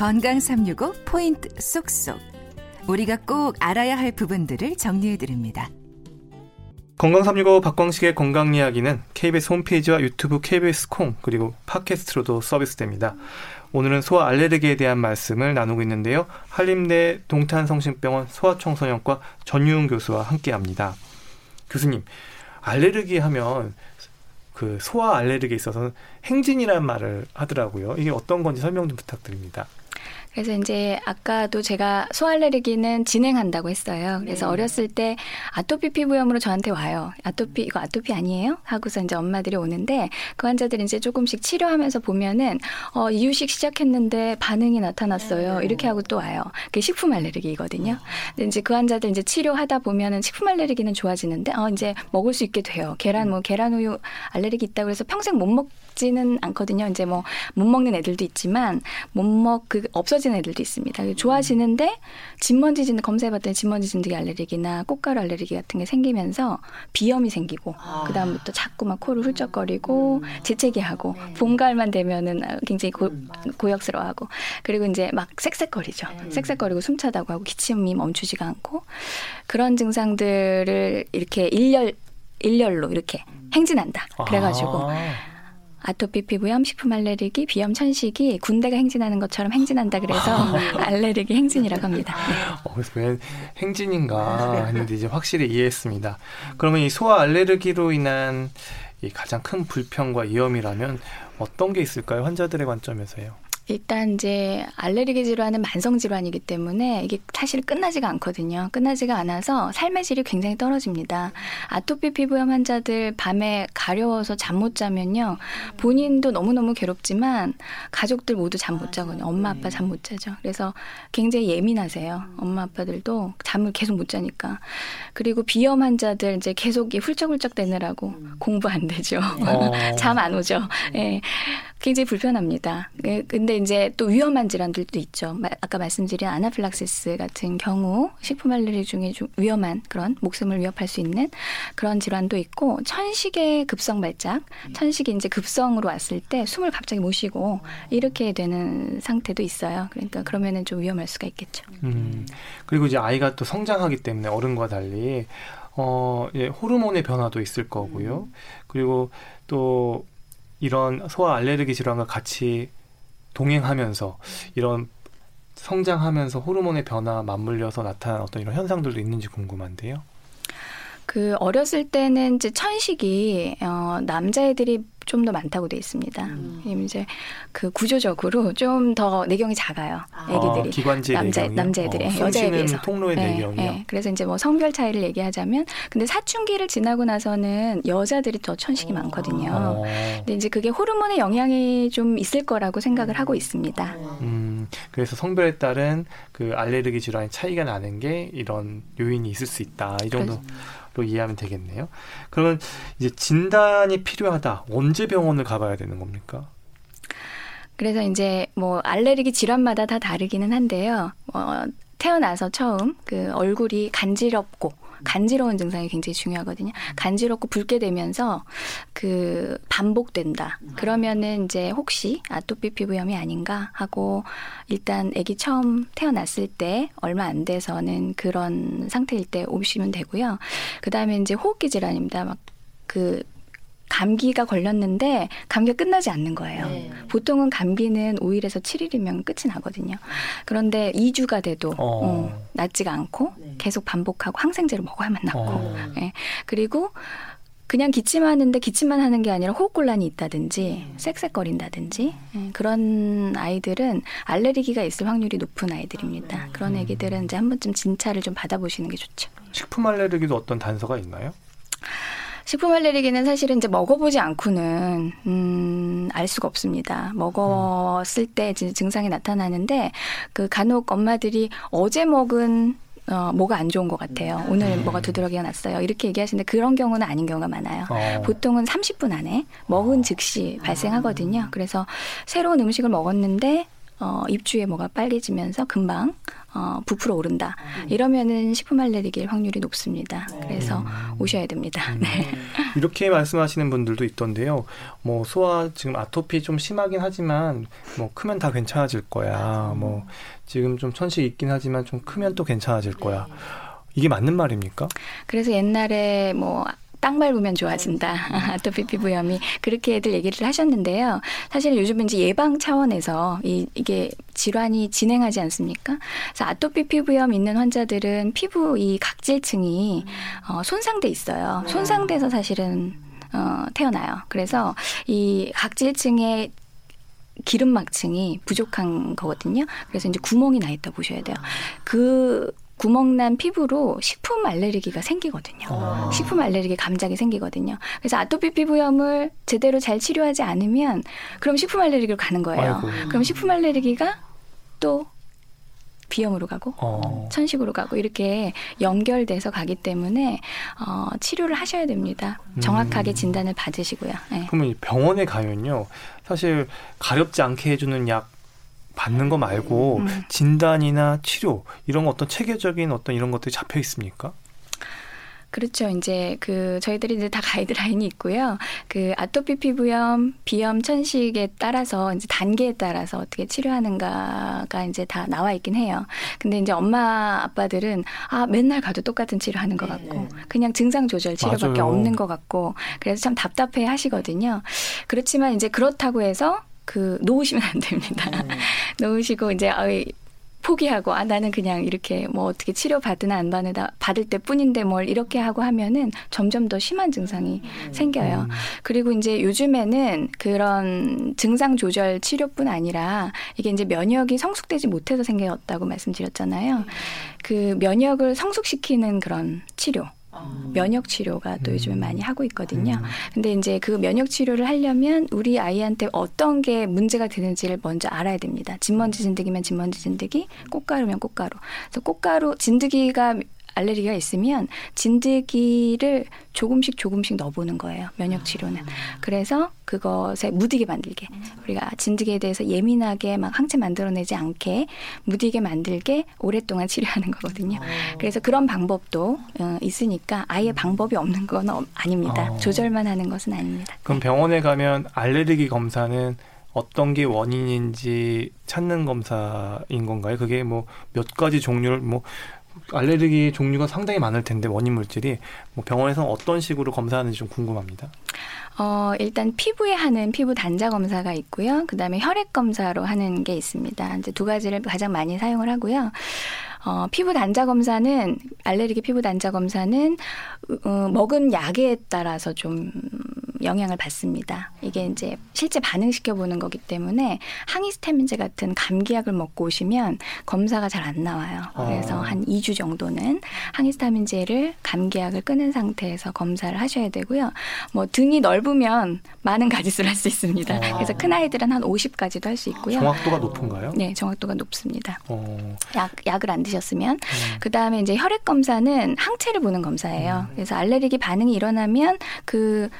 건강 365 포인트 쏙쏙. 우리가 꼭 알아야 할 부분들을 정리해 드립니다. 건강 365 박광식의 건강 이야기는 KBS 홈페이지와 유튜브 KBS 콩 그리고 팟캐스트로도 서비스됩니다. 오늘은 소아 알레르기에 대한 말씀을 나누고 있는데요. 한림대 동탄성심병원 소아청소년과 전유웅 교수와 함께합니다. 교수님, 알레르기 하면 그 소아 알레르기에 있어서는 행진이라는 말을 하더라고요. 이게 어떤 건지 설명 좀 부탁드립니다. 그래서 이제 아까도 제가 소알레르기는 진행한다고 했어요. 그래서 네. 어렸을 때 아토피 피부염으로 저한테 와요. 아토피 이거 아토피 아니에요? 하고서 이제 엄마들이 오는데 그 환자들이 이제 조금씩 치료하면서 보면은 어 이유식 시작했는데 반응이 나타났어요. 네. 이렇게 하고 또 와요. 그게 식품 알레르기거든요. 근데 이제 그 환자들 이제 치료하다 보면은 식품 알레르기는 좋아지는데 어 이제 먹을 수 있게 돼요. 계란 뭐 계란 우유 알레르기 있다고 해서 평생 못 먹 지는 않거든요. 이제 뭐 못 먹는 애들도 있지만 못 먹 그 없어 싫어지는 애들도 있습니다. 좋아지는데 진먼지 진 검사해봤더니 진먼지 진드기 알레르기나 꽃가루 알레르기 같은 게 생기면서 비염이 생기고 아. 그 다음부터 자꾸 막 코를 훌쩍거리고 음. 재채기하고 네. 봄 가을만 되면은 굉장히 고, 음, 고역스러워하고 그리고 이제 막 쌕쌕거리죠. 네. 쌕쌕거리고 숨차다고 하고 기침이 멈추지가 않고 그런 증상들을 이렇게 일렬 일렬로 이렇게 행진한다. 그래가지고. 아. 아토피 피부염, 식품 알레르기, 비염, 천식이 군대가 행진하는 것처럼 행진한다 그래서 아. 알레르기 행진이라고 합니다. 네. 어, 그래서 왜 행진인가 했는데 이제 확실히 이해했습니다. 그러면 이 소아 알레르기로 인한 이 가장 큰 불평과 위험이라면 어떤 게 있을까요? 환자들의 관점에서요. 일단 이제 알레르기 질환은 만성 질환이기 때문에 이게 사실 끝나지가 않거든요. 끝나지가 않아서 삶의 질이 굉장히 떨어집니다. 아토피 피부염 환자들 밤에 가려워서 잠 못 자면요. 본인도 너무너무 괴롭지만 가족들 모두 잠 못 자거든요. 엄마 아빠 잠 못 자죠. 그래서 굉장히 예민하세요. 엄마 아빠들도 잠을 계속 못 자니까. 그리고 비염 환자들 이제 계속 훌쩍훌쩍 되느라고 공부 안 되죠. 어. 잠안 오죠. 예. 네. 굉장히 불편합니다. 예, 근데 이제 또 위험한 질환들도 있죠. 아까 말씀드린 아나필락시스 같은 경우 식품 알레르기 중에 좀 위험한 그런 목숨을 위협할 수 있는 그런 질환도 있고 천식의 급성 발작, 천식이 이제 급성으로 왔을 때 숨을 갑자기 못 쉬고 이렇게 되는 상태도 있어요. 그러니까 그러면은 좀 위험할 수가 있겠죠. 음, 그리고 이제 아이가 또 성장하기 때문에 어른과 달리 어, 예, 호르몬의 변화도 있을 거고요. 그리고 또 이런 소아 알레르기 질환과 같이 동행하면서 이런 성장하면서 호르몬의 변화 맞물려서 나타난 어떤 이런 현상들도 있는지 궁금한데요. 그 어렸을 때는 이제 천식이 어 남자애들이 좀 더 많다고 돼 있습니다. 음. 이제 그 구조적으로 좀 더 내경이 작아요. 아. 애기들이 아, 기관지 남자 남자애들이 어, 여자에 비해서 통로의 네, 내경이요. 네. 그래서 이제 뭐 성별 차이를 얘기하자면 근데 사춘기를 지나고 나서는 여자들이 더 천식이 오. 많거든요. 오. 어. 근데 이제 그게 호르몬의 영향이 좀 있을 거라고 생각을 하고 있습니다. 음, 그래서 성별에 따른 그 알레르기 질환의 차이가 나는 게 이런 요인이 있을 수 있다. 이 정도. 그래서, 로 이해하면 되겠네요. 그러면 이제 진단이 필요하다. 언제 병원을 가봐야 되는 겁니까? 그래서 이제 뭐 알레르기 질환마다 다 다르기는 한데요. 어, 태어나서 처음 그 얼굴이 간지럽고 간지러운 증상이 굉장히 중요하거든요. 간지럽고 붉게 되면서 그 반복된다. 그러면은 이제 혹시 아토피 피부염이 아닌가 하고 일단 아기 처음 태어났을 때 얼마 안 돼서는 그런 상태일 때 오시면 되고요. 그다음에 이제 호흡기 질환입니다. 막그 감기가 걸렸는데 감기가 끝나지 않는 거예요. 네. 보통은 감기는 5일에서 7일이면 끝이 나거든요. 그런데 2주가 돼도 어. 어, 낫지가 않고 네. 계속 반복하고 항생제를 먹어야만 낫고. 어. 네. 그리고 그냥 기침하는데 기침만 하는 게 아니라 호흡곤란이 있다든지 음. 쌕쌕거린다든지 네, 그런 아이들은 알레르기가 있을 확률이 높은 아이들입니다. 아, 네. 그런 애기들은 이제 한 번쯤 진찰을 좀 받아보시는 게 좋죠. 식품 알레르기도 어떤 단서가 있나요? 식품 알레르기는 사실은 이제 먹어보지 않고는 음, 알 수가 없습니다. 먹었을 때 증상이 나타나는데 그 간혹 엄마들이 어제 먹은 어, 뭐가 안 좋은 것 같아요. 오늘 음. 뭐가 두드러기가 났어요. 이렇게 얘기하시는데 그런 경우는 아닌 경우가 많아요. 어. 보통은 30분 안에 먹은 즉시 발생하거든요. 그래서 새로운 음식을 먹었는데 어, 입주에 뭐가 빨개지면서 금방 어, 부풀어 오른다. 이러면은 식품 알레르기일 확률이 높습니다. 그래서 오셔야 됩니다. 네. 이렇게 말씀하시는 분들도 있던데요. 뭐 소아 지금 아토피 좀 심하긴 하지만 뭐 크면 다 괜찮아질 거야. 뭐 지금 좀 천식 있긴 하지만 좀 크면 또 괜찮아질 거야. 이게 맞는 말입니까? 그래서 옛날에 뭐 땅 밟으면 좋아진다. 아토피 피부염이 그렇게 애들 얘기를 하셨는데요. 사실 요즘 이제 예방 차원에서 이, 이게 질환이 진행하지 않습니까? 그래서 아토피 피부염 있는 환자들은 피부 이 각질층이 어, 손상돼 있어요. 손상돼서 사실은 어, 태어나요. 그래서 이 각질층의 기름막층이 부족한 거거든요. 그래서 이제 구멍이 나 있다 보셔야 돼요. 그 구멍난 피부로 식품 알레르기가 생기거든요. 아. 식품 알레르기 감작이 생기거든요. 그래서 아토피 피부염을 제대로 잘 치료하지 않으면 그럼 식품 알레르기로 가는 거예요. 아이고. 그럼 식품 알레르기가 또 비염으로 가고 어. 천식으로 가고 이렇게 연결돼서 가기 때문에 어, 치료를 하셔야 됩니다. 정확하게 음. 진단을 받으시고요. 네. 그러면 이 병원에 가면요. 사실 가렵지 않게 해주는 약 받는 거 말고 음. 진단이나 치료 이런 어떤 체계적인 어떤 이런 것들이 잡혀 있습니까? 그렇죠. 이제 그 저희들이 이제 다 가이드라인이 있고요. 그 아토피 피부염, 비염, 천식에 따라서 이제 단계에 따라서 어떻게 치료하는가가 이제 다 나와 있긴 해요. 근데 이제 엄마 아빠들은 아 맨날 가도 똑같은 치료하는 것 같고 그냥 증상 조절 치료밖에 맞아요. 없는 것 같고 그래서 참 답답해 하시거든요. 그렇지만 이제 그렇다고 해서 그 놓으시면 안 됩니다. 놓으시고 이제 어이 포기하고 아 나는 그냥 이렇게 뭐 어떻게 치료 받으나 안 받으나 받을 때 뿐인데 뭘 이렇게 하고 하면은 점점 더 심한 증상이 생겨요. 그리고 이제 요즘에는 그런 증상 조절 치료뿐 아니라 이게 이제 면역이 성숙되지 못해서 생겼다고 말씀드렸잖아요. 그 면역을 성숙시키는 그런 치료. 면역 치료가 또 요즘에 많이 하고 있거든요. 음. 근데 이제 그 면역 치료를 하려면 우리 아이한테 어떤 게 문제가 되는지를 먼저 알아야 됩니다. 진먼지 진드기면 진먼지 진드기, 꽃가루면 꽃가루. 그래서 꽃가루 진드기가 알레르기가 있으면 진드기를 조금씩 조금씩 넣어보는 거예요. 면역 치료는. 그래서 그것에 무디게 만들게 우리가 진드기에 대해서 예민하게 막 항체 만들어내지 않게 무디게 만들게 오랫동안 치료하는 거거든요. 그래서 그런 방법도 어, 있으니까 아예 방법이 없는 건 어- 아닙니다. 어. 조절만 하는 것은 아닙니다. 그럼 병원에 가면 알레르기 검사는 어떤 게 원인인지 찾는 검사인 건가요? 그게 뭐 몇 가지 종류를 뭐 알레르기 종류가 상당히 많을 텐데 원인 물질이 뭐 병원에서 어떤 식으로 검사하는지 좀 궁금합니다. 어, 일단 피부에 하는 피부 단자 검사가 있고요. 그다음에 혈액 검사로 하는 게 있습니다. 이제 두 가지를 가장 많이 사용을 하고요. 어, 피부 단자 검사는 알레르기 피부 단자 검사는 어, 먹은 약에 따라서 좀 영향을 받습니다. 이게 이제 실제 반응시켜 보는 거기 때문에 항히스타민제 같은 감기약을 먹고 오시면 검사가 잘 안 나와요. 그래서 어. 한 2주 정도는 항히스타민제를 감기약을 끊은 상태에서 검사를 하셔야 되고요. 뭐 등이 넓으면 많은 가지수를 할 수 있습니다. 어. 그래서 큰 아이들은 한 50까지도 할 수 있고요. 정확도가 높은가요? 네, 정확도가 높습니다. 어, 약, 약을 안 드셨으면. 음. 그 다음에 이제 혈액 검사는 항체를 보는 검사예요. 그래서 알레르기 반응이 일어나면 그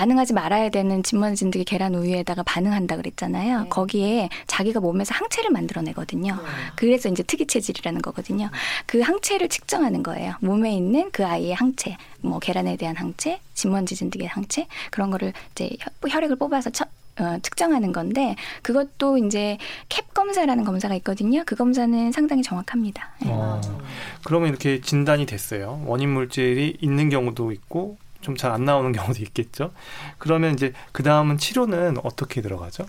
반응하지 말아야 되는 진먼지 진드기 계란 우유에다가 반응한다 그랬잖아요. 거기에 자기가 몸에서 항체를 만들어내거든요. 그래서 이제 특이 체질이라는 거거든요. 그 항체를 측정하는 거예요. 몸에 있는 그 아이의 항체, 뭐 계란에 대한 항체, 진먼지 진드기의 항체 그런 거를 이제 혈- 혈액을 뽑아서 쳐, 어, 측정하는 건데 그것도 이제 캡 검사라는 검사가 있거든요. 그 검사는 상당히 정확합니다. 네. 어, 그러면 이렇게 진단이 됐어요. 원인 물질이 있는 경우도 있고 좀 잘 안 나오는 경우도 있겠죠. 그러면 이제 그 다음은 치료는 어떻게 들어가죠?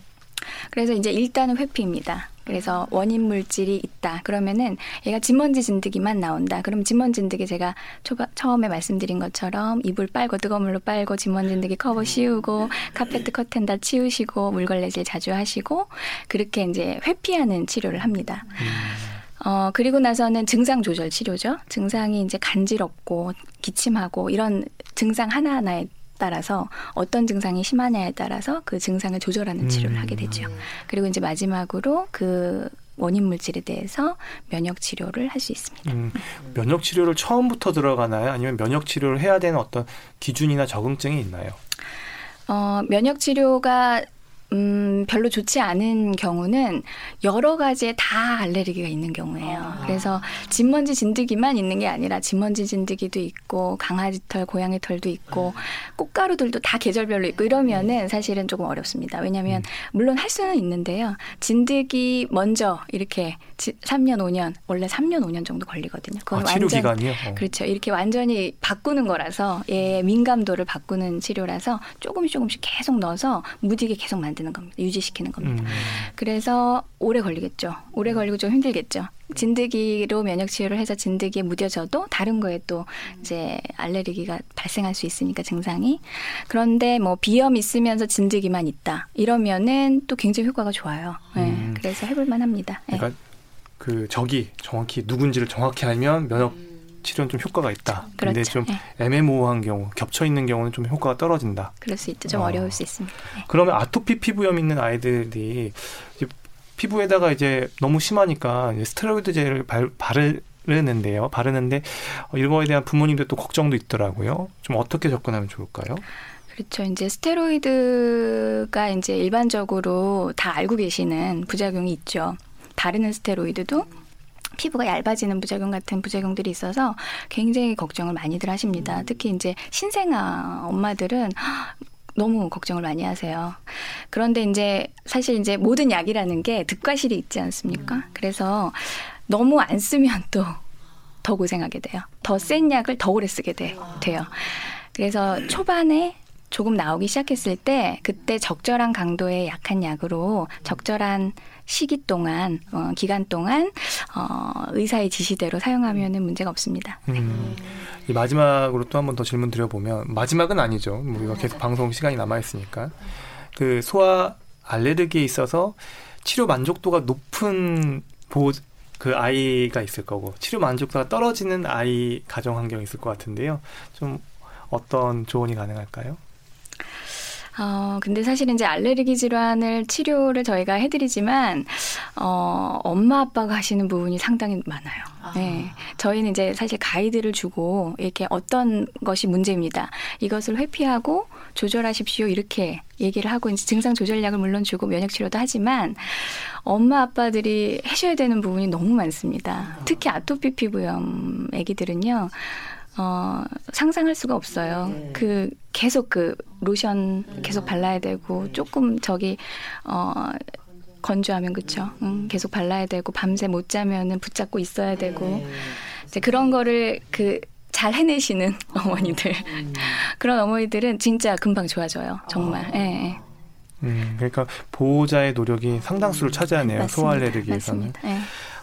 그래서 이제 일단은 회피입니다. 그래서 원인 물질이 있다. 그러면은 얘가 진먼지 진드기만 나온다. 그럼 진먼지 진드기 제가 초바, 처음에 말씀드린 것처럼 이불 빨고 뜨거운 물로 빨고 진먼지 진드기 커버 씌우고 카페트 커튼 다 치우시고 물걸레질 자주 하시고 그렇게 이제 회피하는 치료를 합니다. 어, 그리고 나서는 증상 조절 치료죠. 증상이 이제 간지럽고 기침하고 이런 증상 하나하나에 따라서 어떤 증상이 심하냐에 따라서 그 증상을 조절하는 치료를 음. 하게 되죠. 그리고 이제 마지막으로 그 원인 물질에 대해서 면역 치료를 할 수 있습니다. 음, 면역 치료를 처음부터 들어가나요? 아니면 면역 치료를 해야 되는 어떤 기준이나 적응증이 있나요? 어, 면역 치료가 음, 별로 좋지 않은 경우는 여러 가지의 다 알레르기가 있는 경우예요. 아. 그래서 진먼지 진드기만 있는 게 아니라 진먼지 진드기도 있고 강아지 털, 고양이 털도 있고 꽃가루들도 다 계절별로 있고 이러면은 사실은 조금 어렵습니다. 왜냐하면 음. 물론 할 수는 있는데요. 진드기 먼저 이렇게 3년, 5년 원래 3년, 5년 정도 걸리거든요. 그건 아, 치료 완전, 기간이요? 어. 그렇죠. 이렇게 완전히 바꾸는 거라서 예, 민감도를 바꾸는 치료라서 조금씩 조금씩 계속 넣어서 무디게 계속 만드 는 겁니다. 유지시키는 겁니다. 음. 그래서 오래 걸리겠죠. 오래 걸리고 좀 힘들겠죠. 진드기로 면역 치료를 해서 진드기에 무뎌져도 다른 거에 또 이제 알레르기가 발생할 수 있으니까 증상이 그런데 뭐 비염 있으면서 진드기만 있다 이러면은 또 굉장히 효과가 좋아요. 네, 음. 그래서 해볼 만합니다. 네. 그러니까 그 적이 정확히 누군지를 정확히 알면 면역 치료는 좀 효과가 있다. 그렇죠. 근데 좀 네. 애매모호한 경우, 겹쳐 있는 경우는 좀 효과가 떨어진다. 그럴 수 있죠. 좀 어. 려울수 있습니다. 네. 그러면 아토피 피부염 있는 아이들이 피부에다가 이제 너무 심하니까 이제 스테로이드 젤을 발, 바르는데요. 바르는데 어, 이런 거에 대한 부모님들 또 걱정도 있더라고요. 좀 어떻게 접근하면 좋을까요? 그렇죠. 이제 스테로이드가 이제 일반적으로 다 알고 계시는 부작용이 있죠. 바르는 스테로이드도 피부가 얇아지는 부작용 같은 부작용들이 있어서 굉장히 걱정을 많이들 하십니다. 음. 특히 이제 신생아 엄마들은 너무 걱정을 많이 하세요. 그런데 이제 사실 이제 모든 약이라는 게 득과실이 있지 않습니까? 음. 그래서 너무 안 쓰면 또 더 고생하게 돼요. 더 센 약을 더 오래 쓰게 돼, 돼요. 그래서 초반에 조금 나오기 시작했을 때 그때 적절한 강도의 약한 약으로 적절한 시기 동안 어, 기간 동안 어, 의사의 지시대로 사용하면은 문제가 없습니다. 음, 이 마지막으로 또 한 번 더 질문 드려보면 마지막은 아니죠. 뭐 우리가 계속 방송 시간이 남아 있으니까 그 소아 알레르기에 있어서 치료 만족도가 높은 보, 그 아이가 있을 거고 치료 만족도가 떨어지는 아이 가정 환경이 있을 것 같은데요. 좀 어떤 조언이 가능할까요? 어, 근데 사실은 이제 알레르기 질환을 치료를 저희가 해드리지만, 어, 엄마 아빠가 하시는 부분이 상당히 많아요. 아. 네. 저희는 이제 사실 가이드를 주고, 이렇게 어떤 것이 문제입니다. 이것을 회피하고 조절하십시오. 이렇게 얘기를 하고, 이제 증상 조절약을 물론 주고 면역 치료도 하지만, 엄마 아빠들이 하셔야 되는 부분이 너무 많습니다. 특히 아토피 피부염 애기들은요, 어, 상상할 수가 없어요. 네. 그 계속 그 로션 계속 발라야 되고 조금 저기 어 건조하면 그쵸. 응, 계속 발라야 되고 밤새 못 자면은 붙잡고 있어야 되고 네. 이제 그런 거를 그 잘 해내시는 어머니들 그런 어머니들은 진짜 금방 좋아져요. 정말. 아. 예. 예. 음, 그러니까 보호자의 노력이 상당수를 차지하네요. 소알레르기에서는.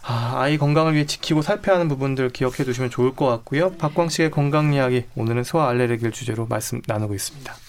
네. 아, 아이 건강을 위해 지키고 살펴야 하는 부분들 기억해 두시면 좋을 것 같고요. 박광식의 건강 이야기 오늘은 소아 알레르기를 주제로 말씀 나누고 있습니다.